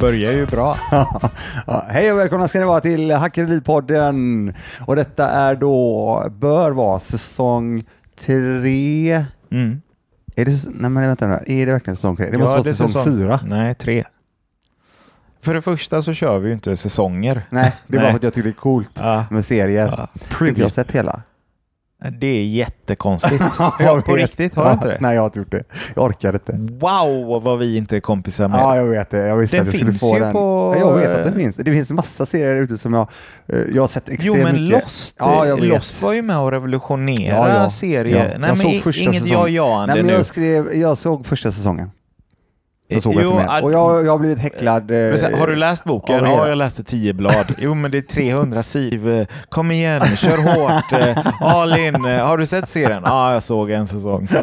börjar ju bra. ja, hej och välkomna ska ni vara till Hackeripodden. Och detta är då, bör vara säsong tre. Mm. Är det, nej men vänta nu, är det verkligen säsong tre? Det måste vara är säsong, fyra. Nej, tre. För det första så kör vi ju inte säsonger. Nej, det är bara för att jag tycker det är coolt Ja. med serier. Ja. Inte jag sett hela? Det är jättekonstigt. Ja, jag på vet. riktigt, har du Ja, inte det? Nej, jag har inte gjort det. Jag orkar inte. Wow, vad vi inte är kompisar med. Ja, jag vet det. Jag visste Den att jag skulle finns få ju den. på- Ja, jag vet att det finns. Det finns massa serier ute som jag, eh, jag har sett extremt Jo men mycket. Lost, Ja, jag vet. Lost var ju med och revolutionerade Ja, ja. serier. Ja. Nej Jag men såg första inget säsongen. ja-ja-ande Nej, men nu. jag, skrev, jag såg första säsongen. Så såg jag Jo, att- Och jag, jag har blivit häcklad. eh, Men sen, har du läst boken? Ja, jag läste tio blad. Jo, men det är 300 sidor. Kom igen, kör hårt. eh, All in. Eh, Har du sett serien? Ja, jag såg en säsong.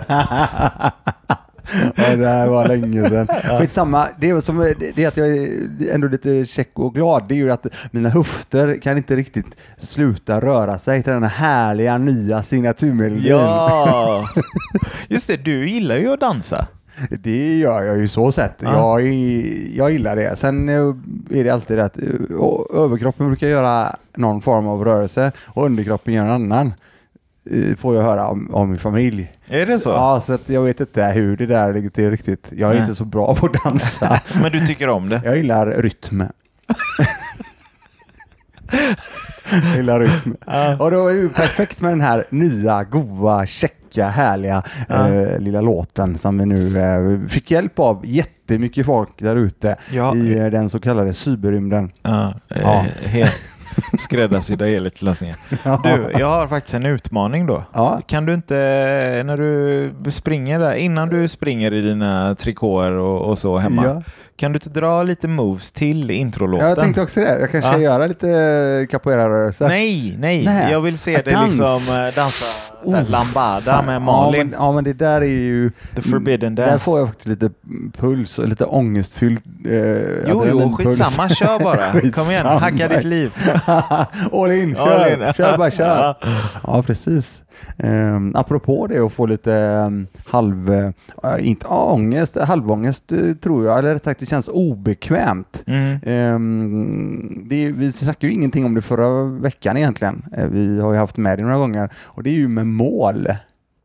ja, det här var länge sedan. Skitsamma, det är, som, det är att jag är ändå lite check och glad. Det är ju att mina höfter kan inte riktigt sluta röra sig till den här härliga nya signaturmelodin. Ja! Just det, du gillar ju att dansa. Det gör jag ju så sett. Ja. Jag, jag gillar det. Sen eh, är det alltid att eh, överkroppen brukar göra någon form av rörelse och underkroppen gör en annan. eh, Får jag höra om, om min familj. Är det så? Ja, så jag vet inte hur det där ligger till riktigt. Jag är Nej. inte så bra på att dansa. Men du tycker om det? Jag gillar rytm. gillar rytm. Och då är det ju perfekt med den här nya, goa, checka, härliga Ja. eh, lilla låten som vi nu eh, fick hjälp av jättemycket folk där ute Ja. i eh, den så kallade cyberrymden. Ja, eh, Ja. helt skräddarsydda helhetslösningar. Du, jag har faktiskt en utmaning då. Ja. Kan du inte, när du springer där, innan du springer i dina trikåer och, och så hemma, Ja. kan du inte dra lite moves till introlåten? Jag tänkte också det. Jag kanske Ja. göra lite capoeira-rörelser. Nej, nej, Nej. jag vill se dig dans. liksom eh, dansa Oh, lambada Fan. med Malin. Ja men, ja, men det där är ju... The forbidden Där dance. får jag faktiskt lite puls och lite ångestfylld eh, Jo, jo, skitsamma, kör bara. Kom igen, hacka ditt liv. All in, All kör, in. kör bara kör. Ja. Precis. Um, apropå det att få lite um, halv, uh, inte ångest, halvångest uh, tror jag, eller rätt sagt det känns obekvämt. Mm. Um, det vi snackade ju ingenting om det förra veckan egentligen. Uh, vi har ju haft med det några gånger och det är ju med mål.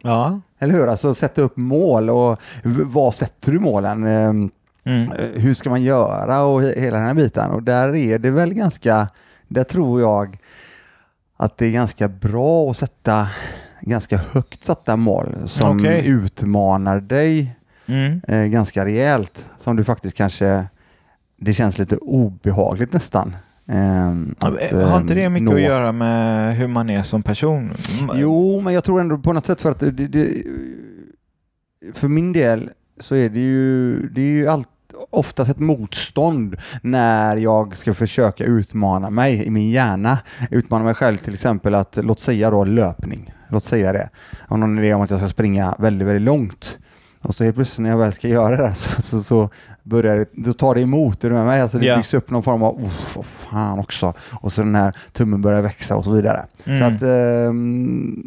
Ja. Eller hur? Alltså sätta upp mål och var sätter du målen? Um, Mm. Hur ska man göra och he- hela den här biten. Och där är det väl ganska, där tror jag att det är ganska bra att sätta ganska högt satta mål som Okej. utmanar dig Mm. eh, ganska rejält. Som du faktiskt kanske, det känns lite obehagligt nästan. ehm, att, Har inte det ehm, mycket nå. att göra med hur man är som person? Mm. Jo, men jag tror ändå på något sätt för att det, det, för min del så är det ju, det är ju allt, oftast ett motstånd när jag ska försöka utmana mig i min hjärna. Utmana mig själv till exempel att, låt säga då löpning. Låt säga det. Jag har någon idé om att jag ska springa väldigt, väldigt långt. Och så helt plötsligt när jag väl ska göra det så, så, så börjar det, då tar det emot. Är du med mig? Alltså det Ja. byggs upp någon form av, uff, vad fan också. Och så den här tummen börjar växa och så vidare. Så Mm. att ehm,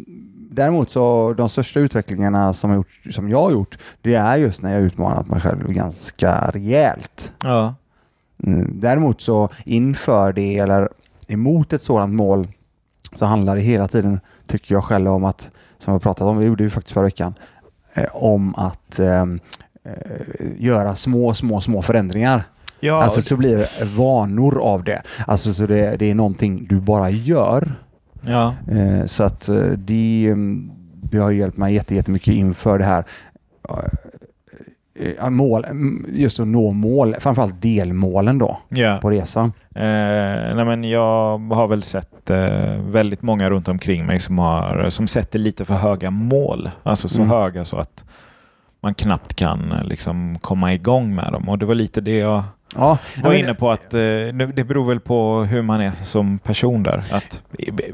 däremot så de största utvecklingarna som gjort, som jag har gjort, det är just när jag utmanat mig själv ganska rejält. Ja. Mm, Däremot så inför det eller emot ett sådant mål så handlar det hela tiden, tycker jag själv, om att, som vi pratat om, vi gjorde ju faktiskt förra veckan, eh, om att ehm, eh, göra små, små, små förändringar. Ja, Alltså så blir det vanor av det. Alltså så det, det är någonting du bara gör. Ja. Eh, så att eh, det, mm, det har hjälpt mig jätte- jättemycket inför det här eh, mål, mm, just att nå mål, framförallt delmålen då ja. på resan. Eh, nej men jag har väl sett eh, väldigt många runt omkring mig som, har, som sätter lite för höga mål. Alltså så Mm. höga så att man knappt kan liksom komma igång med dem. Och det var lite det jag Ja, var men- inne på att eh, det beror väl på hur man är som person där. Att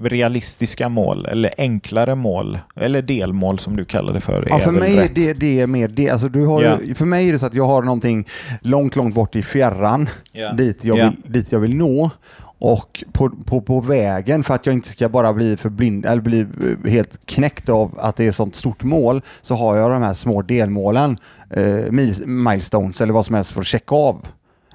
realistiska mål eller enklare mål eller delmål som du kallar det för. Ja, är för mig är rätt. det, det är mer det. Alltså, du har ju, för mig är det så att jag har någonting långt, långt bort i fjärran Ja. dit, jag Ja. vill, dit jag vill nå. Och på, på, på vägen, för att jag inte ska bara bli för blind, eller bli eh, helt knäckt av att det är ett sånt stort mål, så har jag de här små delmålen, eh, mil- milestones eller vad som helst för att checka av.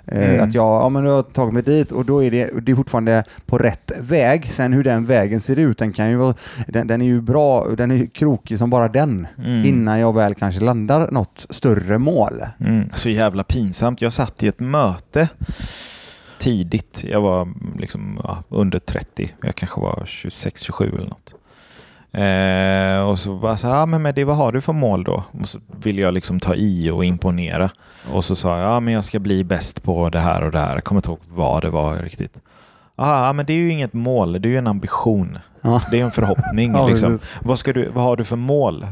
Eh, Mm. Att jag, ja men nu har jag tagit mig dit och då är det, det är fortfarande på rätt väg. Sen hur den vägen ser ut, den kan ju vara, den, den är ju bra, den är krokig som bara den. Mm. Innan jag väl kanske landar något större mål. Mm. Så jävla pinsamt. Jag satt i ett möte tidigt. Jag var liksom ja, under 30. Jag kanske var 26-27 eller något. Eh, och så bara så här, ja, men med det, vad har du för mål då? Och så ville jag liksom ta i och imponera. Och så sa jag, ja men jag ska bli bäst på det här och det här. Jag kommer inte ihåg vad det var riktigt. Ja, men det är ju inget mål, det är ju en ambition. Ja. Det är en förhoppning. Ja, liksom. vad, ska du, vad har du för mål?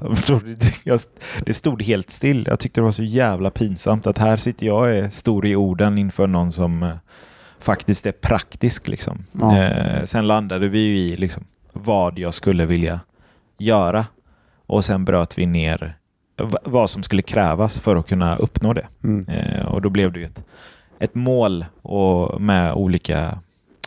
Det stod helt still. Jag tyckte det var så jävla pinsamt att här sitter jag och är stor i orden inför någon som eh, faktiskt är praktisk. Liksom. Ja. Eh, sen landade vi ju i liksom, vad jag skulle vilja göra och sen bröt vi ner vad som skulle krävas för att kunna uppnå det. Mm. Eh, och då blev det ett, ett mål och med olika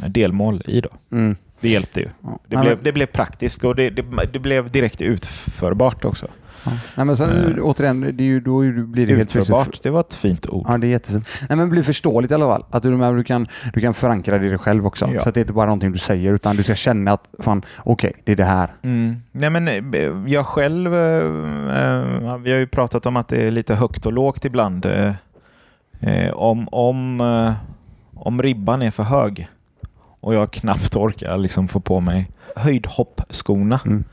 delmål i. Då. Mm. Det hjälpte ju. Ja. Det, blev, det blev praktiskt och det, det, det blev direkt utförbart också. Ja. Nej, men så, Eh. återigen, det är ju, då blir det helt Utförbart, det var ett fint ord. Ja, det är jättefint. Nej, men det blir förståeligt i alla fall. Att du, du, kan, du kan förankra det i dig själv också. Ja. Så att det är inte bara någonting du säger, utan du ska känna att fan, okej, det är det här. Mm. Nej, men eh, jag själv, eh, eh, vi har ju pratat om att det är lite högt och lågt ibland. Eh, om, om, eh, om ribban är för hög och jag knappt orkar liksom få på mig höjdhoppskorna, Mm.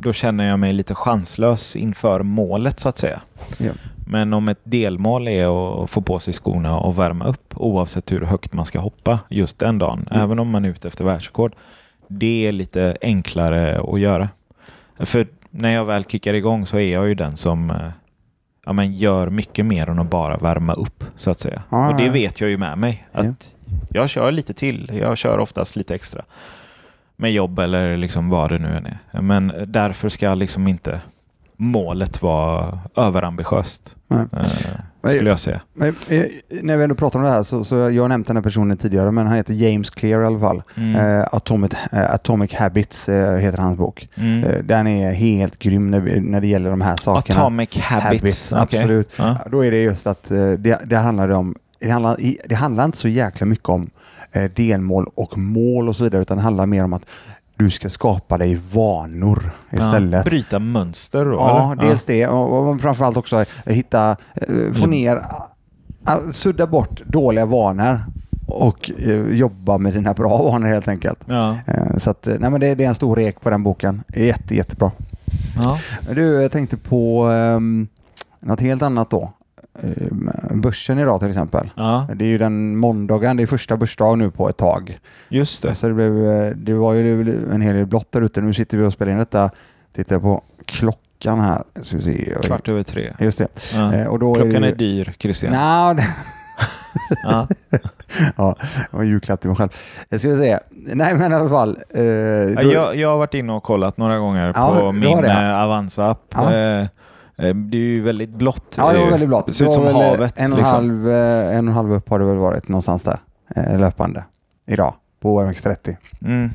då känner jag mig lite chanslös inför målet så att säga. Ja. Men om ett delmål är att få på sig skorna och värma upp oavsett hur högt man ska hoppa just den dagen, Mm. även om man är ute efter världsrekord, det är lite enklare att göra. För när jag väl kickar igång så är jag ju den som eh, ja, men gör mycket mer än att bara värma upp så att säga. Ah, och det vet jag ju med mig. Ja. Jag kör lite till. Jag kör oftast lite extra. Med jobb eller liksom vad det nu än är. Men därför ska liksom inte målet vara överambitiöst. Nej. Eh, skulle jag säga. Men, eh, när vi ändå pratar om det här så, så jag har nämnt den här personen tidigare, men han heter James Clear i alla fall. Mm. Eh, Atomic, eh, Atomic Habits heter hans bok. Mm. Den är helt grym när, när det gäller de här sakerna. Atomic Habits. okej. absolut. Ja. Ja, Då är det just att det, det handlar om, det handlar, det handlar inte så jäkla mycket om eh, delmål och mål och så vidare, utan det handlar mer om att du ska skapa dig vanor istället. Ja, bryta mönster då? Ja, eller? dels det och, framförallt också eh, hitta, eh, få Mm. ner, sudda bort dåliga vanor och jobba med dina bra vanor helt enkelt. Ja. Så att, nej men det, det är en stor rek på den boken. Jätte, jättebra. Ja. Du, jag tänkte på um, något helt annat då. Um, börsen idag till exempel. ja, Det är ju den måndagen, det är första börsdag nu på ett tag. just det. Så det, blev, eh, det var ju en hel del blått där ute. Nu sitter vi och spelar in detta. Tittar på klockan här. Ska vi se. Kvart över tre. Just det. Ja. Eh, och då Klockan är, är det, dyr, Christian. Nja, det, Ja. ja, det var en julklapp till mig själv. Jag vi se. Nej men i alla fall. Eh, då- jag, jag har varit inne och kollat några gånger Ja, på min eh, Avanza-app. Ja. Eh, eh, Det är ju väldigt blått. Ja, det var ju. väldigt blått. Det ser ut som havet. En och, en, liksom. halv, eh, en och en halv upp har det väl varit någonstans där. eh, Löpande. Idag. På OMX30. Mm.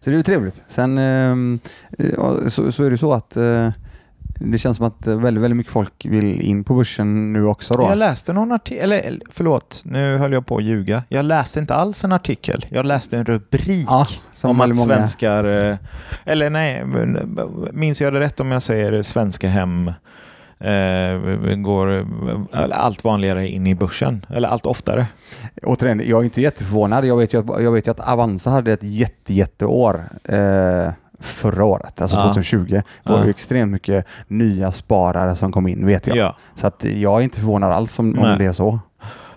Så det är ju trevligt. Sen ehm, eh, så, så är det så att eh, det känns som att eh, väldigt, väldigt mycket folk vill in på börsen nu också då. Jag läste någon artikel, eller förlåt, nu höll jag på att ljuga. Jag läste inte alls en artikel. Jag läste en rubrik Ja, som om att många. svenskar, eh, eller nej, minns jag det rätt om jag säger svenska hem eh, går eh, allt vanligare in i börsen, eller allt oftare. Återigen, jag är inte jätteförvånad. Jag vet ju att, jag vet ju att Avanza hade ett jätte, jätteår eh, förra året, alltså Ja. 2020. Det var Ja. ju extremt mycket nya sparare som kom in, vet jag. Ja. Så att jag är inte förvånad alls om, om det är så.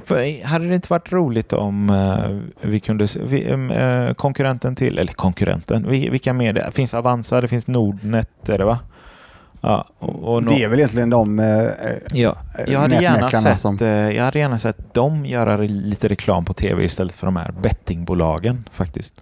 För, hade det inte varit roligt om eh, vi kunde, se- vi, eh, konkurrenten till, eller konkurrenten, vi- vilka mer det finns Avanza, det finns Nordnet, är det va? Ja, och, det är väl egentligen de... Eh, ja. eh, Jag hade, gärna sett, som- eh, jag hade gärna sett dem göra lite reklam på tv istället för de här bettingbolagen faktiskt.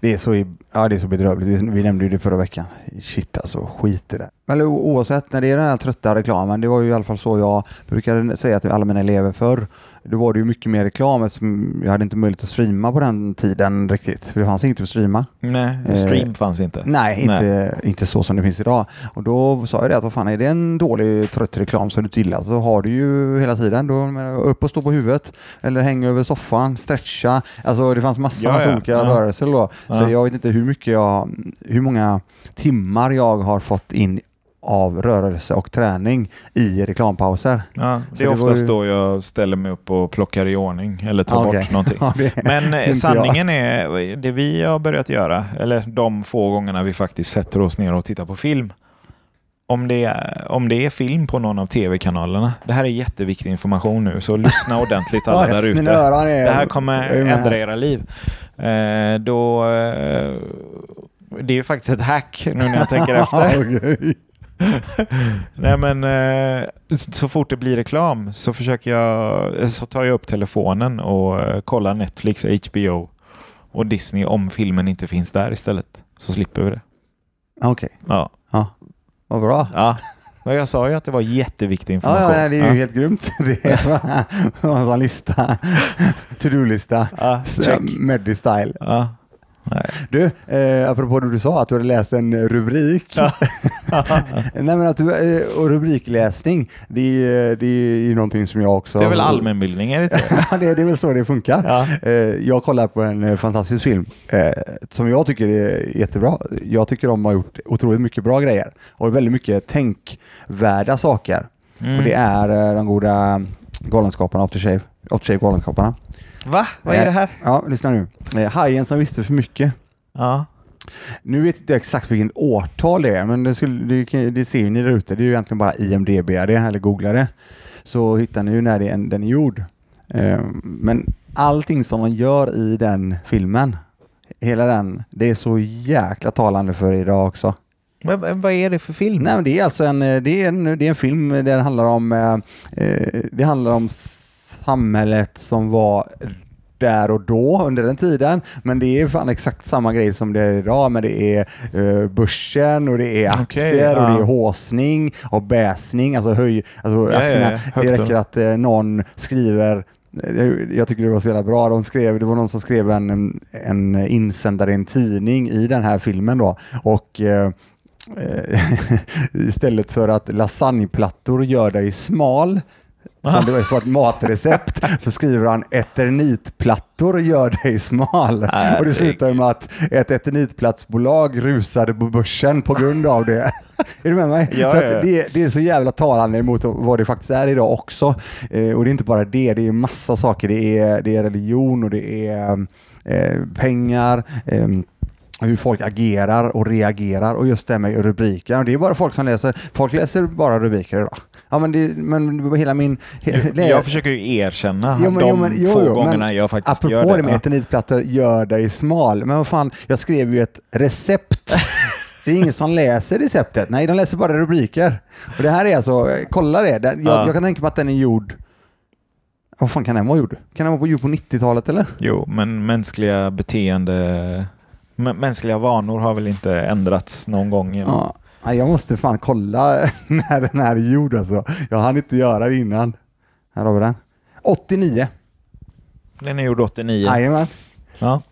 Det är så, ja, det är så bedrövligt. Vi, nämnde ju det förra veckan. Shit alltså, skit i det. Men oavsett, när det är den här trötta reklamen, det var ju i alla fall så jag brukade säga till alla mina elever förr. Då var det ju mycket mer reklam eftersom jag hade inte möjlighet att streama på den tiden riktigt. För det fanns inget att streama. Nej, Eh, stream fanns inte. Nej, inte, inte så som det finns idag. Och då sa jag det att vad fan är det en dålig trött reklam som du inte gillar så har du ju hela tiden. Då, upp och stå på huvudet eller hänga över soffan, stretcha. Alltså det fanns massa, Ja, ja. olika Ja. rörelser då. Så Ja. jag vet inte hur mycket jag, hur många timmar jag har fått in av rörelse och träning i reklampauser. Ja, det är det oftast ju- då jag ställer mig upp och plockar i ordning eller tar okej. bort någonting. Ja, Men eh, sanningen är, det vi har börjat göra, eller de få gångerna vi faktiskt sätter oss ner och tittar på film, om det, är, om det är film på någon av tv-kanalerna, det här är jätteviktig information nu, så lyssna ordentligt alla där ute. Det här kommer ändra era liv. Eh, då, eh, det är ju faktiskt ett hack nu när jag tänker efter. Nej men eh, så fort det blir reklam så försöker jag, så tar jag upp telefonen och eh, kollar Netflix, HBO och Disney om filmen inte finns där istället. Så slipper vi det. Okej, Ja, vad bra. ja. Men jag sa ju att det var jätteviktig Ja, information. ja, nej, det är ju helt grymt. Det är en sån lista. To-do-lista. ja, check. Medi-style. Ja. Nej. Du, eh, apropå det du sa, att du hade läst en rubrik. Nej, men att du, eh, och rubrikläsning, det är, det är ju någonting som jag också... Det är väl allmänbildning, är det det, det är väl så det funkar. Ja. Eh, jag kollar på en eh, fantastisk film eh, som jag tycker är jättebra. Jag tycker de har gjort otroligt mycket bra grejer och väldigt mycket tänkvärda saker. Mm. Och det är eh, de goda Galenskaparna, Aftershave. Aftershave Galenskaparna. Va? Vad är det här? Ja, lyssna nu. Eh, Hajen som visste för mycket. Ja. Nu vet inte jag exakt vilken årtal det är, men det, skulle, det, det ser ni där ute. Det är ju egentligen bara IMDB det, eller googla det. Så hittar ni ju när det är, den är gjord. Eh, men allting som man gör i den filmen, hela den, det är så jäkla talande för idag också. Vad, vad är det för film? Nej, det är alltså en, det är en, det är en film där det handlar om, eh, eh, det handlar om samhället som var där och då under den tiden. Men det är fan exakt samma grej som det är idag. Men det är eh, börsen och det är aktier och ja. det är håsning och bäsning. Alltså höj, alltså Ja, ja, aktierna. ja, högt det räcker att eh, någon skriver eh, jag tycker det var så jävla bra. De skrev, det var någon som skrev en, en insändare i en tidning i den här filmen då. Och istället för att lasagneplattor gör dig smal, som det var ett matrecept, så skriver han eternitplattor gör dig smal. Och det slutar med att ett eternitplatsbolag rusade på börsen på grund av det. är du med mig? Ja, så ja, det, det är så jävla talande mot vad det faktiskt är idag också. Eh, och det är inte bara det, det är massa saker. Det är, det är religion och det är eh, pengar. Eh, hur folk agerar och reagerar och just det med rubriker. Och det är bara folk som läser, folk läser bara rubriker idag. Ja men, det, men hela min... he- Jag försöker ju erkänna Jo, men- de jo, men- jo, få jo, men gångerna jag faktiskt Apropå gör det. det med Ja. eternitplattor, gör dig smal. Men vad fan, jag skrev ju ett recept. Det är ingen som läser receptet. Nej, de läser bara rubriker. Och det här är alltså, kolla det. Jag, Ja. jag kan tänka mig att den är gjord... Vad fan kan den vara gjord? Kan den vara gjord på 90-talet eller? Jo, men mänskliga beteende, mänskliga vanor har väl inte ändrats någon gång? genom- Ja. Jag måste fan kolla när den här är gjord alltså. Jag hann inte göra det innan. Här har vi den. 89. Den är gjord 89. Jajamän. Ja.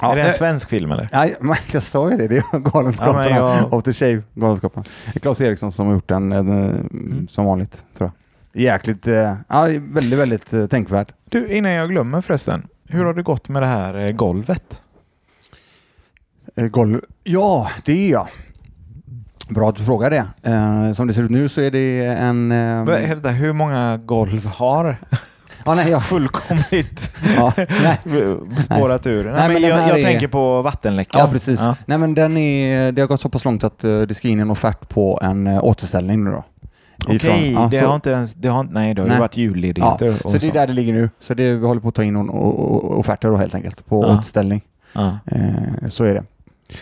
Ja, är det en svensk film eller? Nej, men jag sa ju det. Det är Galenskaparna. Ja, jag- After Shave, Galenskaparna. Det är Claes Eriksson som har gjort den eh, Mm. som vanligt, tror jag. Jäkligt, eh, ja, väldigt, väldigt eh, tänkvärd. Du, innan jag glömmer förresten. Hur har det gått med det här golvet? Eh, golv. Ja, det är jag. Bra att du frågar det. Eh, som det ser ut nu så är det en... Eh, Hävda, hur många golv har ja, nej, jag, fullkomligt ja, nej. spårat ur? Nej, Nej, men jag, jag är- tänker på vattenläckan. Ja, precis. Ja. Nej, men den är, det har gått så pass långt att eh, det ska in en offert på en eh, återställning nu då. Okej, ja, det så- har inte ens... Det har, nej, det har Nej. ju varit julledigheter Ja, så det är sånt. där det ligger nu. Så det, vi håller på att ta in offerter då helt enkelt på Ja. återställning. Eh, så är det.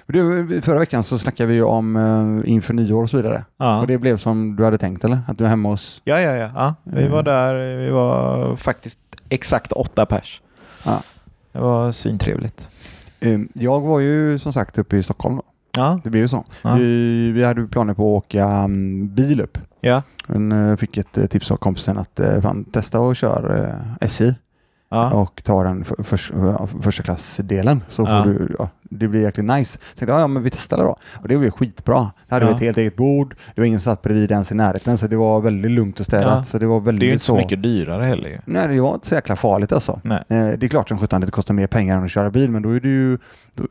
Du, förra veckan så snackade vi ju om eh, inför nyår och så vidare. Ja. Och det blev som du hade tänkt eller? Att du är hemma hos... Ja, ja, ja, ja. Vi var där, vi var faktiskt exakt åtta pers. Ja. Det var svintrevligt. Eh, jag var ju som sagt uppe i Stockholm då. Ja. Det blev ju så. Ja. Vi, vi hade planer på att åka um, bil upp. Ja. Men uh, fick ett uh, tips av kompisen att fan, testa och köra uh, SJ ja. och ta den för, för, för, första klassdelen så får ja. du, ja, det blir jäkligt nice. Så tänkte jag, ja men vi testar det då. Och det blev skitbra. Det hade vi ett helt eget bord, det var ingen som satt bredvid ens i närheten så det var väldigt lugnt och städat. Så det, var väldigt det är ju inte så mycket dyrare heller Nej, det var inte så jäkla farligt alltså. Eh, det är klart som sjutton det kostar mer pengar än att köra bil men då är det ju då,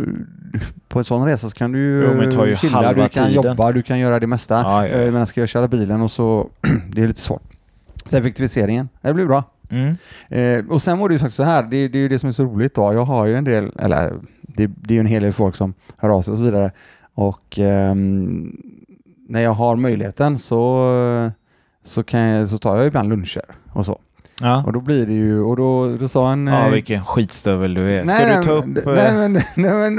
på en sån resa så kan du jo, chilla, du kan tiden. jobba, du kan göra det mesta. Ja, ja. Eh, men ska jag köra bilen och så, det är lite svårt. Så effektiviseringen, det blir bra. Mm. Eh, och sen var det ju faktiskt så här, det, det är ju det som är så roligt då. Jag har ju en del, eller det, det är ju en hel del folk som hör av sig och så vidare. Och eh, när jag har möjligheten så, så, kan jag, så tar jag ibland luncher och så. Ja. Och då blir det ju, och då, då sa han... Ja, eh, vilken skitstövel du är. Ska nej, du ta upp... Nej, eh, men, nej, men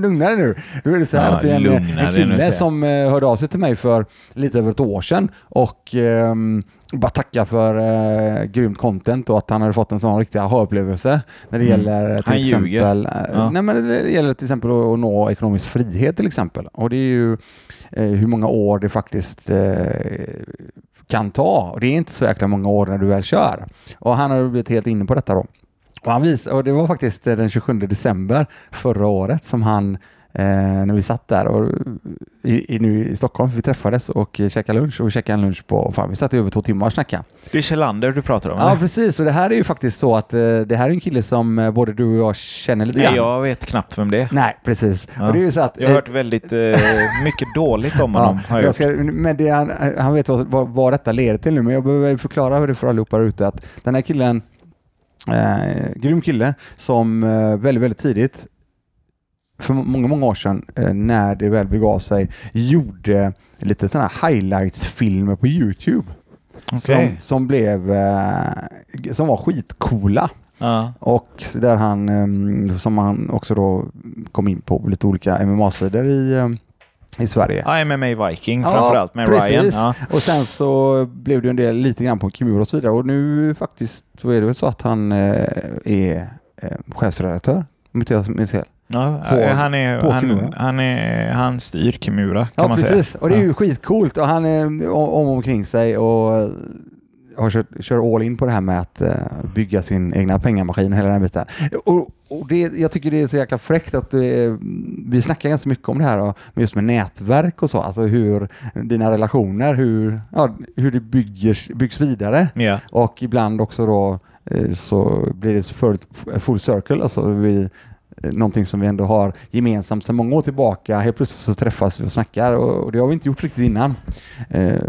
lugna dig nu. Då är det så här ja, att det är en, en kille som eh, hörde av sig till mig för lite över ett år sedan och eh, bara tacka för eh, grymt content och att han hade fått en sån riktig aha-upplevelse när det mm. gäller till han exempel, ja. nej, men det gäller till exempel att, att nå ekonomisk frihet till exempel. Och det är ju eh, hur många år det faktiskt eh, kan ta. Och det är inte så jäkla många år när du väl kör. Och han har blivit helt inne på detta då. Och, han vis och det var faktiskt eh, den 27 december förra året som han eh, när vi satt där och, i, i, nu i Stockholm. Vi träffades och käkade lunch och vi käkade en lunch på, fan vi satt i över två timmar och snackade. Det är Kjellander du pratar om? Ja, eller? precis. Och det här är ju faktiskt så att eh, det här är en kille som eh, både du och jag känner lite grann. Jag vet knappt vem det är. Nej, precis. Ja. Och det är ju så att, jag har hört väldigt eh, mycket dåligt om honom. Ja, jag ska, men det, han, han vet vad, vad, vad detta leder till nu, men jag behöver förklara det för allihopa där ute att den här killen Eh, grym kille som eh, väldigt, väldigt tidigt för många, många år sedan eh, när det väl begav sig gjorde lite sådana highlights-filmer på Youtube. Okay. Som, som, blev, eh, som var skitcoola. Uh. Och där han, eh, som han också då kom in på lite olika MMA-sidor i i Sverige. Ja, MMA Viking framförallt med precis. Ryan. Ja. Och sen så blev det en del lite grann på Kimura och så vidare och nu faktiskt så är det väl så att han är chefsredaktör om inte jag minns fel. Ja, på, han, är, han, han, är, han styr Kimura kan ja, man precis. säga. Och det är ju skitcoolt och han är om omkring sig och har kört, kör all in på det här med att bygga sin egna pengamaskin och hela den biten. Och, och det, jag tycker det är så jäkla fräckt att uh, vi snackar ganska mycket om det här och just med nätverk och så, alltså hur dina relationer, hur, ja, hur det bygger, byggs vidare yeah. och ibland också då så blir det full, full circle, alltså vi någonting som vi ändå har gemensamt sedan många år tillbaka. Helt plötsligt så träffas vi och snackar och, och det har vi inte gjort riktigt innan. Eh,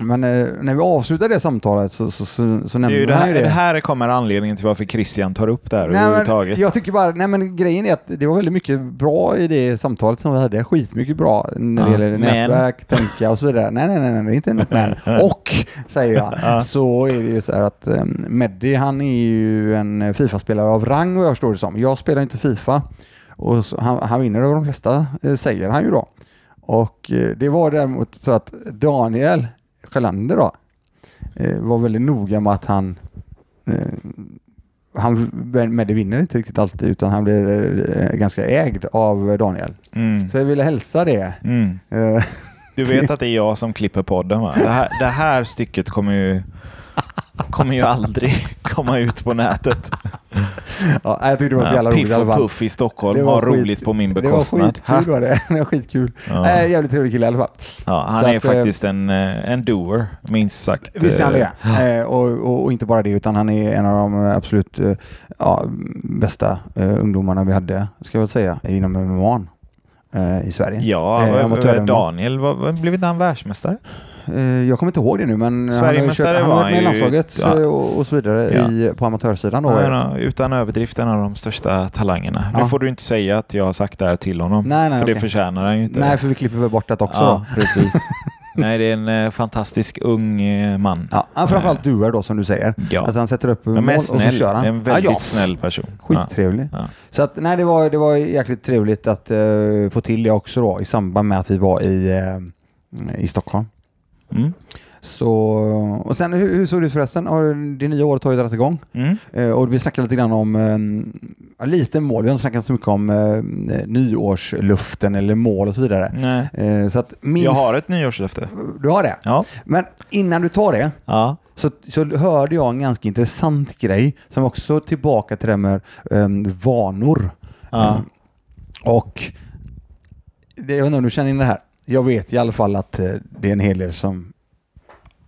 men eh, när vi avslutar det samtalet så, så, så, så nämner det, han ju det. Det här kommer anledningen till varför Christian tar upp det här nej, överhuvudtaget. Jag tycker bara, nej men grejen är att det var väldigt mycket bra i det samtalet som vi hade. Skitmycket bra när det ja, gäller men. nätverk, tänka och så vidare. Nej, nej, nej, nej det är inte något men. Och, säger jag, ja. så är det ju så här att um, Meddi, han är ju en Fifa-spelare av rang vad jag förstår det som. Jag spelar inte Fifa och så, han, han vinner över de flesta, eh, säger han ju då. Och eh, det var däremot så att Daniel Sjölander då, eh, var väldigt noga med att han eh, han med det vinner inte riktigt alltid utan han blir eh, ganska ägd av Daniel. Mm. Så jag ville hälsa det. Mm. Du vet att det är jag som klipper podden va? Det här, det här stycket kommer ju kommer ju aldrig komma ut på nätet. Ja, jag tyckte det var så jävla roligt. Piff och Puff i Stockholm har roligt på min bekostnad. Det var skitkul var det. det var skitkul. Ja. Äh, jävligt trevlig kille i alla fall. Ja, han så är att, eh, faktiskt en, eh, en doer, minst sagt. Visst är han det. Ja. Och, och, och, inte bara det, utan han är en av de absolut ja, bästa ungdomarna vi hade, ska jag väl säga, inom MMA i Sverige. Ja, eh, Daniel, var, blev inte han världsmästare? Eh, jag kommer inte ihåg det nu, men han har, kört, han har varit med i landslaget ja. och, och, så vidare ja. i, på amatörsidan. Då. Ja, utan överdrift en av de största talangerna. Nu får du inte säga att jag har sagt det här till honom, nej, nej, för okay. det förtjänar han ju inte. Nej, för vi klipper väl bort det också. Ja, då. precis. Nej, det är en eh, fantastisk ung eh, man. Ja, han framförallt eh, duar då som du säger. Ja. Alltså han sätter upp mål och så kör han. En väldigt ja, ja. snäll person. Skittrevlig. Ja. Så att, nej, det var, det var jäkligt trevligt att uh, få till det också då i samband med att vi var i, i Stockholm. Mm. Så, och sen hur, hur såg det ut förresten? Det nya året har ju dragit igång Mm. Eh, och vi snackade lite grann om, eh, lite mål, vi har inte snackat så mycket om eh, nyårsluften eller mål och så vidare. Nej. Eh, så att min, Jag har ett nyårslöfte. Du har det? Ja. Men innan du tar det Ja. så, så hörde jag en ganska intressant grej som också tillbaka till det med um, vanor. Ja. Mm. Och det, jag vet inte om du känner in det här. Jag vet i alla fall att eh, det är en hel del som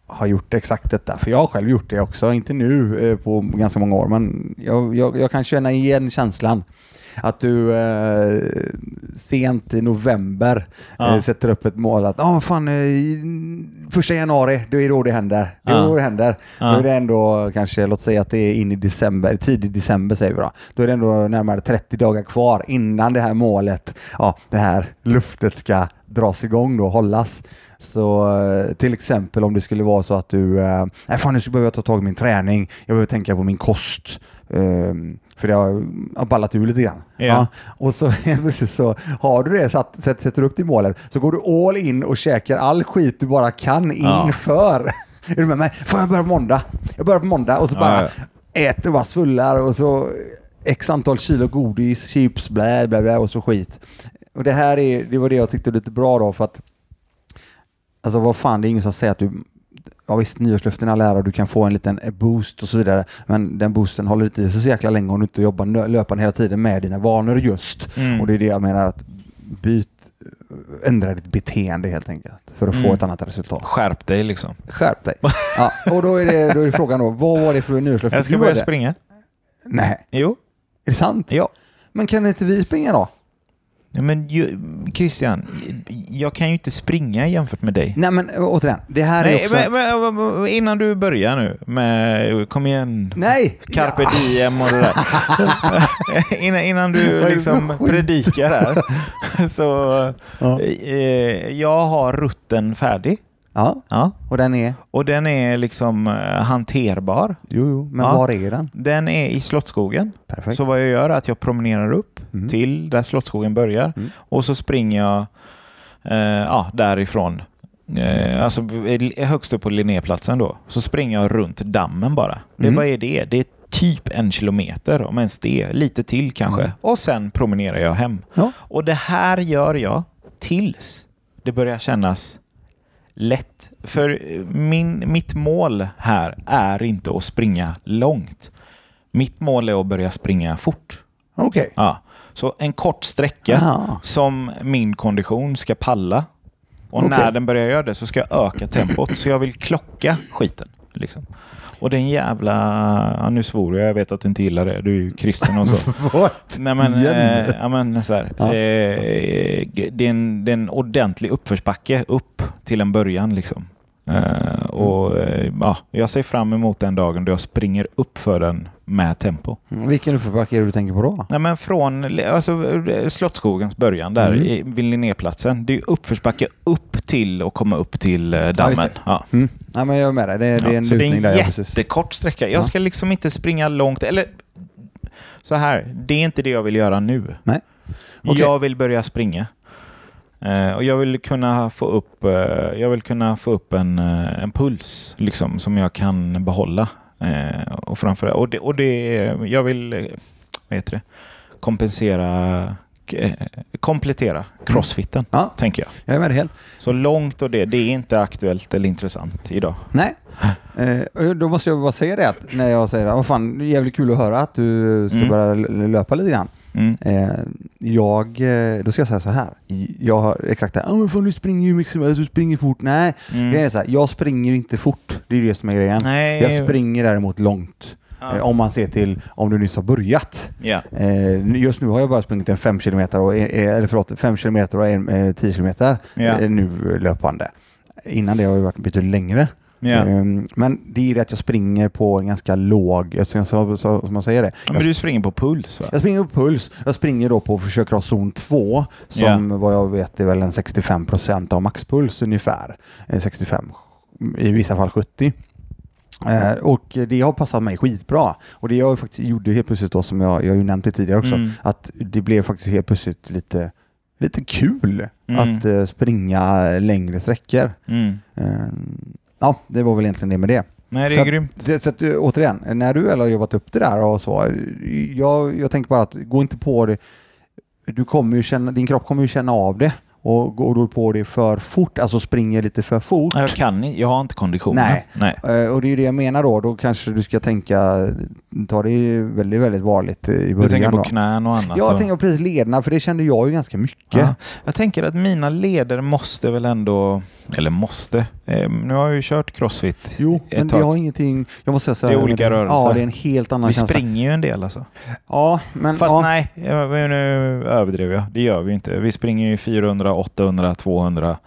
har gjort exakt detta. För jag har själv gjort det också, inte nu eh, på ganska många år, men jag, jag, jag kan känna igen känslan. Att du eh, sent i november Ja. eh, sätter upp ett mål att ah, fan, eh, första januari, det är då det händer. Det är Ja. då det händer. Ja. Då är det ändå kanske, låt säga att det är in i december, tidig december säger vi då. Då är det ändå närmare 30 dagar kvar innan det här målet, ja, det här luftet ska dras igång då, hållas. Så eh, till exempel om det skulle vara så att du, eh, nej fan nu behöver jag ta tag i min träning, jag behöver tänka på min kost. ehm, för det har, har ballat ur lite grann. Ja. Och så plötsligt så har du det, satt, sätt, sätter upp det i målet, så går du all in och käkar all skit du bara kan Ja. inför. Är du med mig? Fan jag börjar på måndag. Jag börjar på måndag och så Ja, bara ja. äter bara svullar och så x antal kilo godis, chips, blä, blä, blä och så skit. Och det här är, det var det jag tyckte var lite bra då för att alltså vad fan, det är ingen som säger att du Ja visst, nyårslöften är alla ära du kan få en liten boost och så vidare. Men den boosten håller inte i sig så jäkla länge om du inte jobbar löpande hela tiden med dina vanor just. Mm. Och det är det jag menar att byt, ändra ditt beteende helt enkelt för att få Mm. ett annat resultat. Skärp dig liksom. Skärp dig. Ja, och då är, det, då är det frågan då, vad var det för nyårslöfte Jag ska börja springa. Nej, Jo. är det sant? Ja. Men kan inte vi springa då? Ja, Men ju, Christian, jag kan ju inte springa jämfört med dig. Nej men återigen, det här är Nej, också... men, men, innan du börjar nu med, kom igen, Nej! carpe Ja. diem och det där. innan, innan är du liksom predikar här. Så Ja. eh, jag har rutten färdig. ja, Ja. och den är... Och den är liksom eh, hanterbar. Jo, jo, men Ja. var är den? Den är i Slottsskogen. Perfekt. Så vad jag gör är att jag promenerar upp Mm. till där Slottsskogen börjar Mm. och så springer jag eh, ja, därifrån. Eh, alltså högst upp på Linnéplatsen då. Så springer jag runt dammen bara. Det, Mm. Vad är det? Det är typ en kilometer, om ens det. Lite till kanske. Mm. Och sen promenerar jag hem. Ja. Och det här gör jag tills det börjar kännas lätt. För eh, min, mitt mål här är inte att springa långt. Mitt mål är att börja springa fort. Okej. Ja. Så en kort sträcka Aha. som min kondition ska palla. Och Okej. när den börjar göra det så ska jag öka tempot. Så jag vill klocka skiten. Liksom. Och den jävla... Ja, nu svor jag, jag vet att du inte gillar det. Du är ju kristen och så. Nej men, eh, ja, men så här, Ja. eh, det, är en, det är en ordentlig uppförsbacke upp till en början. Liksom. Eh, och, eh, ja, jag ser fram emot den dagen då jag springer upp för den med tempo. Mm, Vilken uppförsbacke är det du tänker på då? Nej, men från alltså, eh, Slottsskogens början där Mm. i, vid Linnéplatsen. Det är uppförsbacke upp till och komma upp till eh, dammen. det. Ja, Mm. Nej, men jag är med dig. Det, det är Ja, en så det är lutning en där. Ja, precis. jättekort sträcka. Jag Ja. ska liksom inte springa långt. Eller så här, det är inte det jag vill göra nu. Nej. Okej. Jag vill börja springa. Eh, och jag vill kunna få upp, eh, jag vill kunna få upp en, eh, en puls liksom, som jag kan behålla. Eh, och, framför, och, det, och det, jag vill eh, vad heter det, kompensera, eh, komplettera crossfitten, Ja, tänker jag. jag är med helt. Så långt och det, det är inte aktuellt eller intressant idag. Nej, eh, då måste jag bara säga det att när jag säger att vad fan, det är jävligt kul att höra att du ska Mm. börja löpa lite grann. Mm. Eh, jag, eh, då ska jag säga så här. Jag har exakt det här, "Ja, men fan du springer ju mycket som helst, du springer fort. Nej, Mm. det är så här, jag springer inte fort. Det är det som är grejen. Nej, Jag springer däremot långt. Ja. Eh, om man ser till om du nyss har börjat. Ja. Eh, just nu har jag bara sprungit en 5 kilometer och, eller förlåt, 5 kilometer och en, eh, 10 kilometer Ja. eh, nu löpande. Innan det har jag varit betydligt längre. Ja. Ehm, men det är det att jag springer på en ganska låg, jag ska- så, så, som man säger det. Ja, men du springer på puls va? Jag springer på puls. Jag springer då på försöker ha zon 2 som vad jag vet är väl en 65 procent av maxpuls ungefär. Eh, 65, i vissa fall 70. Eh, och det har passat mig skitbra. Och det jag faktiskt gjorde helt plötsligt då som jag, jag ju nämnt det tidigare också, Mm. att det blev faktiskt helt plötsligt lite, lite kul Mm. att eh, springa längre sträckor. Mm. Eh, ja, det var väl egentligen det med det. Nej, det är Så att- grymt. Det, så att, eh, återigen, när du väl har jobbat upp det där och så, eh, jag, jag tänker bara att gå inte på det. Du kommer ju känna, din kropp kommer ju känna av det och går du på det för fort, alltså springer lite för fort. Jag kan i- jag har inte konditionen. Nej. Nej. Eh, Och det är det jag menar då, då kanske du ska tänka, ta det väldigt, väldigt varligt i början. Du tänker på då. knän och annat? Jag och- tänker precis lederna, för det kände jag ju ganska mycket. Ja. Jag tänker att mina leder måste väl ändå, eller måste, eh, nu har jag ju kört crossfit. Jo, men det tag. har ingenting, jag måste säga så Det är här, olika men- rörelser. Ja, det är en helt annan Vi känsla. springer ju en del alltså. Ja, men Fast ja. nej, nu överdriver jag. Det gör vi inte. Vi springer ju 400, 800, 200.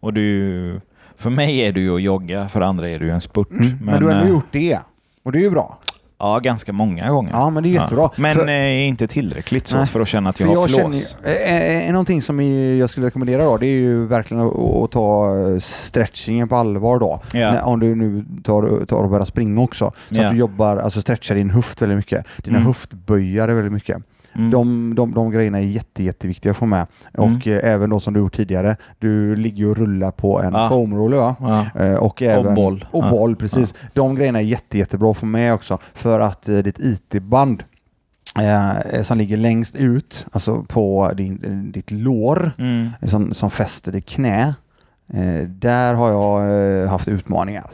Och ju, för mig är det ju att jogga, för andra är det ju en spurt. Mm, men, du har ändå eh, gjort det. Och det är ju bra. Ja, ganska många gånger. Ja, men det är jättebra. Men För- eh, inte tillräckligt så Nej, för att känna att jag har känner flås. ju, eh, eh, någonting som jag skulle rekommendera då, det är ju verkligen att, att ta stretchingen på allvar då. Ja. Om du nu tar, tar och börjar springa också. Så Ja. att du jobbar, alltså stretchar din höft väldigt mycket. Dina Mm. höftböjare väldigt mycket. Mm. De, de, de grejerna är jätte, jätteviktiga att få med. Och eh, även då som du gjort tidigare, du ligger och rullar på en Ja. foamroller va? Ja. Eh, Och, även, boll. Och Ja. boll, precis. De grejerna är jätte, jättebra att få med också för att eh, ditt IT-band eh, som ligger längst ut, alltså på din, ditt lår, Mm. som, som fäster ditt knä, eh, där har jag eh, haft utmaningar.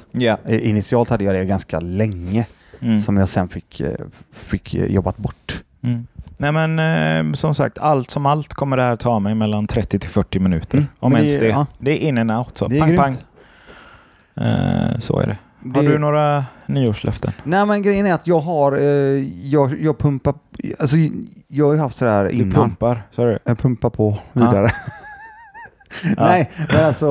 Eh, initialt hade jag det ganska länge, Mm. som jag sen fick, eh, fick jobbat bort. Mm. Nej men eh, som sagt, allt som allt kommer det här ta mig mellan 30 till 40 minuter. Mm. Om Men ens det- det. ja. Det är in and out. Så. Det är Pang, grymt. pang. Eh, så är det. Har Det- du några nyårslöften? Nej men grejen är att jag har, eh, jag, jag pumpar, alltså jag har ju haft sådär Du innan. pumpar? Sa du? Jag pumpar på vidare. Nej, men alltså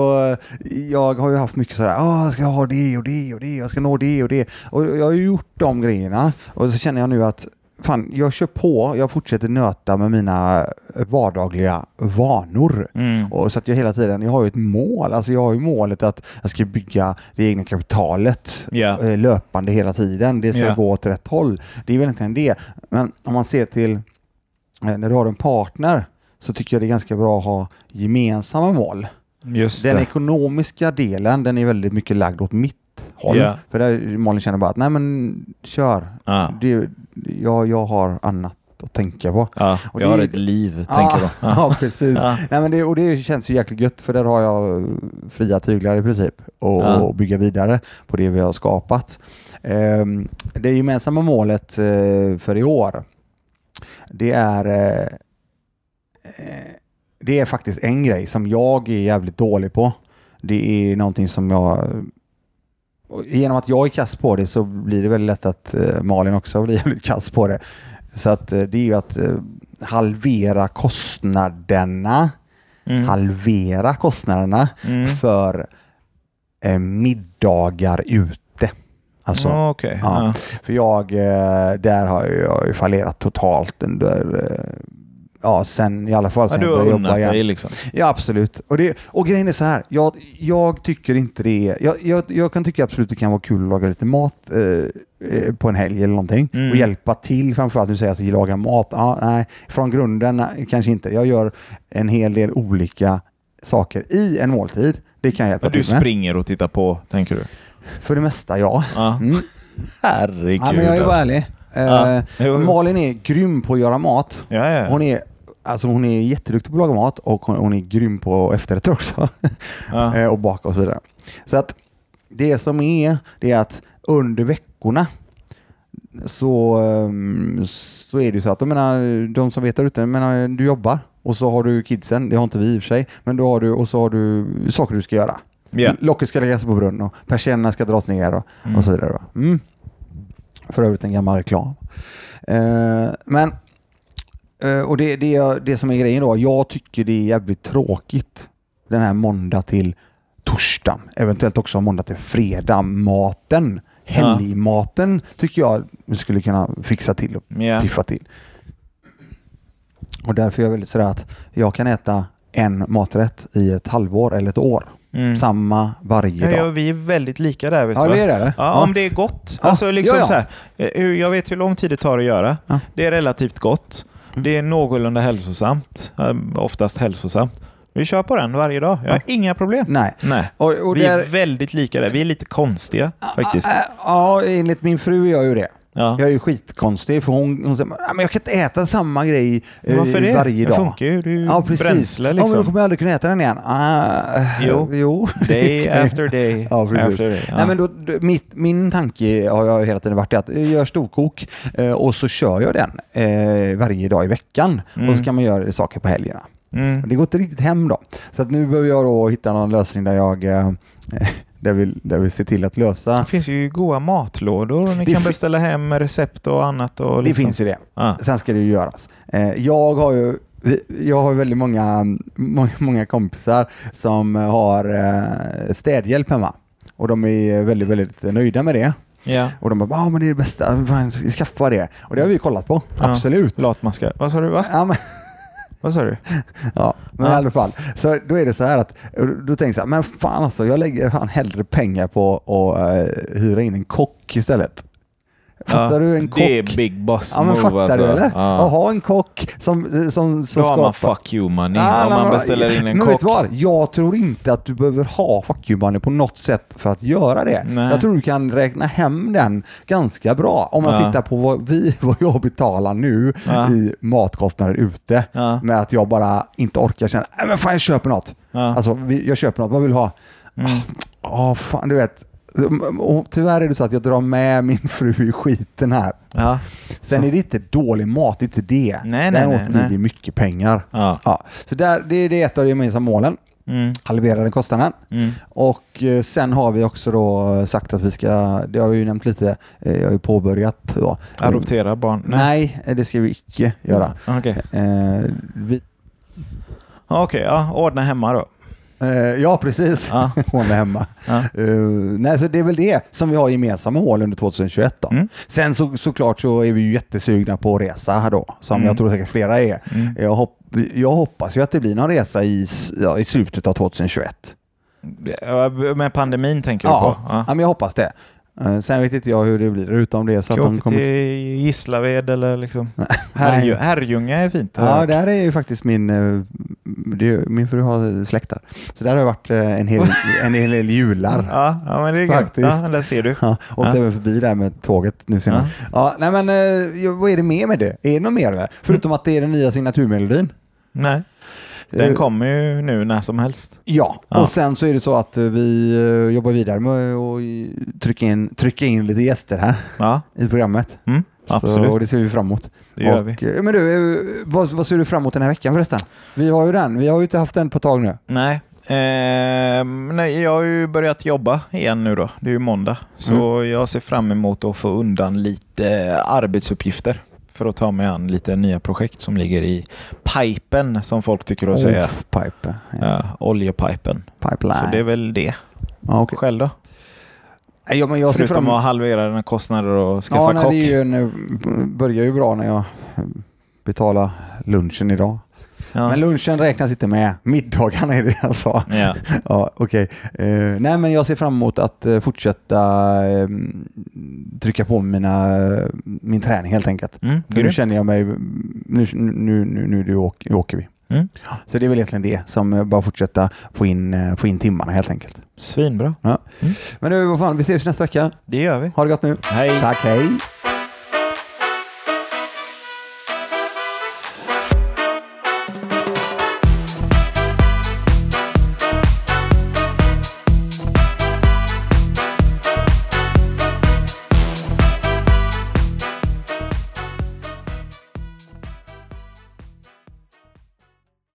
jag har ju haft mycket sådär, Åh, jag ska ha det och det och det, jag ska nå det och det. Och jag har ju gjort de grejerna och så känner jag nu att fan, jag kör på, jag fortsätter nöta med mina vardagliga vanor. Mm. Och så att jag hela tiden, jag har ju ett mål, alltså jag har ju målet att jag ska bygga det egna kapitalet eh, löpande hela tiden. Det ska Ja. gå åt rätt håll. Det är väl egentligen det. Men om man ser till eh, när du har en partner så tycker jag det är ganska bra att ha gemensamma mål. Just Den det. ekonomiska delen, den är väldigt mycket lagd åt mitt håll. Ja. För där Malin känner bara att nej men kör. Ja. Det, jag, jag har annat att tänka på. Ja. Och Jag det- har ett liv, Ja, tänker du. Ja. ja, precis. Ja. Nej, men det, och det känns ju jäkligt gött för där har jag fria tyglar i princip och, Ja. och bygga vidare på det vi har skapat. Ehm, det gemensamma målet eh, för i år det är eh, det är faktiskt en grej som jag är jävligt dålig på. Det är någonting som jag Genom att jag är kass på det så blir det väldigt lätt att eh, Malin också blir jävligt kass på det. Så att eh, det är ju att eh, halvera kostnaderna, Mm. halvera kostnaderna Mm. för eh, middagar ute. Alltså, Ja, Okej. ja. Ja. för jag, där har jag ju fallerat totalt under, ja sen i alla fall Ja, sen du jag har unnat jobba igen. dig liksom. Ja, absolut. Och, det, och grejen är så här, jag, jag tycker inte det är... Jag, jag, jag kan tycka absolut det kan vara kul att laga lite mat eh, eh, på en helg eller någonting Mm. och hjälpa till framförallt. Nu säger jag att jag lagar mat. Ja, nej, från grunden kanske inte. Jag gör en hel del olika saker i en måltid. Det kan jag hjälpa Ja, du till med. springer och tittar på, tänker du? För det mesta, ja. Ja. Mm. Herregud. ja men jag är alltså. ärlig. Ja. Jo. Malin är grym på att göra mat. Ja, ja. Hon är, alltså hon är jätteduktig på att laga mat och hon, är grym på efterrätter också. ja. eh, och baka och så vidare. Så att det som är, det är att under veckorna så, ehm, så är det ju så att, jag menar, de som vet där ute, menar, du jobbar och så har du kidsen, det har inte vi i och för sig, men då har du, och så har du saker du ska göra. Ja. Locket ska läggas på brunn och persiennerna ska dras ner och, Mm. och så vidare. Mm. För övrigt en gammal reklam. Eh, men, och det, det, det som är grejen då, jag tycker det är jävligt tråkigt den här måndag till torsdagen, eventuellt också måndag till fredag, maten. Helgmaten tycker jag vi skulle kunna fixa till och Ja. piffa till. Och därför är jag väldigt sådär att jag kan äta en maträtt i ett halvår eller ett år. Mm. Samma varje Ja, dag. ja, vi är väldigt lika där. Vet Ja, du det är det eller? Ja, om det är gott. Ja. Alltså liksom Ja, ja. så här, eh, jag vet hur lång tid det tar att göra. Ja. Det är relativt gott. Det är någorlunda hälsosamt. eh, Oftast hälsosamt. Vi kör på den varje dag. Jag har inga problem. Nej. Nej. Och, och Vi där, är väldigt lika där. Vi är lite konstiga faktiskt. Äh, Ja, enligt min fru är jag ju det. Ja. Jag är ju skitkonstig för hon, hon säger "Nej, men jag kan inte äta samma grej eh, Varför det? varje Det dag. funkar ju. Det är ju Ja, precis. bränsle Ja, men då liksom. kommer jag aldrig kunna äta den igen. Ah, Jo. jo. Day after day. Ja, precis. after day. Ja. Nej, men då, mitt, min tanke har jag hela tiden varit att jag gör storkok eh, och så kör jag den eh, varje dag i veckan Mm. och så kan man göra saker på helgerna. mm. Det går inte riktigt hem då. Så att nu behöver jag då hitta någon lösning där jag där vi, där vi ser till att lösa. Det finns ju goda matlådor och ni Det kan beställa hem recept och annat. Och Det liksom. finns ju det. Ja. Sen ska det ju göras. Eh, jag har ju jag har väldigt många, må- många kompisar som har eh, städhjälp hemma. Och de är väldigt, väldigt nöjda med det. Ja. Och de bara, ja men det är det bästa, skaffa det. Och det har vi kollat på, Ja. absolut. Latmaskar. Vad sa du? Va? Ja, men, Vad sa du? ja, men Ja. i alla fall. Så då är det så här att, då tänker så här, men fan alltså, jag lägger fan hellre pengar på att uh, hyra in en kock istället. Fattar du? En kock. Det är big boss Ja men move fattar alltså. du eller? Ja. Att ha en kock som, som, som Då har man skapar... fuck you money Ah, om man beställer in en men vet kock. du vad? Jag tror inte att du behöver ha fuck you money på något sätt för att göra det. Nej. Jag tror du kan räkna hem den ganska bra. Om Ja. tittar på vad, vi, vad jag betalar nu Ja. i matkostnader ute Ja. med att jag bara inte orkar känna, men fan jag köper något. Ja. Alltså jag köper något, vad vill du ha? Mm. Ja, fan du vet. Och tyvärr är det så att jag drar med min fru i skiten här. Ja. Sen Så. är det inte dålig mat, det är inte det. Nej, nej, Däremot nej, blir nej. det mycket pengar. Ja. Ja, så där, det, det är ett av de gemensamma målen. Mm. Halvera den kostnaden. Mm. Och eh, sen har vi också då sagt att vi ska, det har vi ju nämnt lite, eh, jag har ju påbörjat då. Adoptera barn? Nej, eh, det ska vi icke göra. Okej, Eh, vi, okej, ja, ordna hemma då. Eh, ja, precis. Ja. Hon är hemma. Ja. Eh, nej, så det är väl det som vi har gemensamma mål under 2021 då. Mm. Sen så, såklart så är vi ju jättesugna på att resa här då, som Mm. jag tror säkert flera är. Mm. Jag, hopp, jag hoppas ju att det blir någon resa i, ja, i slutet av 2021. Ja, Med pandemin tänker du Ja, på? ja. men jag hoppas det. Eh, sen vet inte jag hur det blir utom det. Så att de kommer... till Gislaved eller liksom? Herrljunga Herrljunga är fint. Ja, där är ju faktiskt min, eh, det min fru har släkt där. Så där har jag varit eh, en hel, en hel del jular. Ja, ja, men det är gött. Faktiskt. Ja, där ser du. Ja, åkte Ja. även förbi där med tåget nu senast. Ja. nej men vad är det mer med det? Är det något mer där? Förutom att det är den nya signaturmelodin. Nej, den Eh, kommer ju nu när som helst. Ja, Ja. och sen så är det så att eh, vi eh, jobbar vidare med att trycka in, trycka in lite gäster här Ja, i programmet. mm, Så, absolut. och det ser vi fram emot. det gör och, vi. eh, Men du, eh, vad, vad ser du fram emot den här veckan förresten? Vi har ju den, vi har ju inte haft den på ett tag nu. Nej. Ehm, nej, jag har ju börjat jobba igen nu då. Det är ju måndag. Så Mm. jag ser fram emot att få undan lite arbetsuppgifter för att ta mig an lite nya projekt som ligger i pipen som folk tycker att säga. Pipe. Ja. Ja, oljepipen. Pipeline. Så det är väl det. ja, okej. Själv då? Ja, men jag Förutom fram att halvera dina kostnader och skaffa Ja, nej, kock. det är ju en, börjar ju bra när jag betalar lunchen idag. Ja. Men lunchen räknas inte med. Middagarna är det jag sa. ja. Ja, okej. Eh, nej, men jag ser fram emot att eh, fortsätta eh, trycka på mina, min träning helt enkelt. Mm, För nu känner jag mig, nu, nu, nu, nu, nu, åker, nu vi. Mm. Så det är väl egentligen det, som bara fortsätta få in, få in timmarna helt enkelt. Svinbra. Men du, vad fan, vi ses nästa vecka. Det gör vi. Ha det gott nu. Hej. Tack, hej!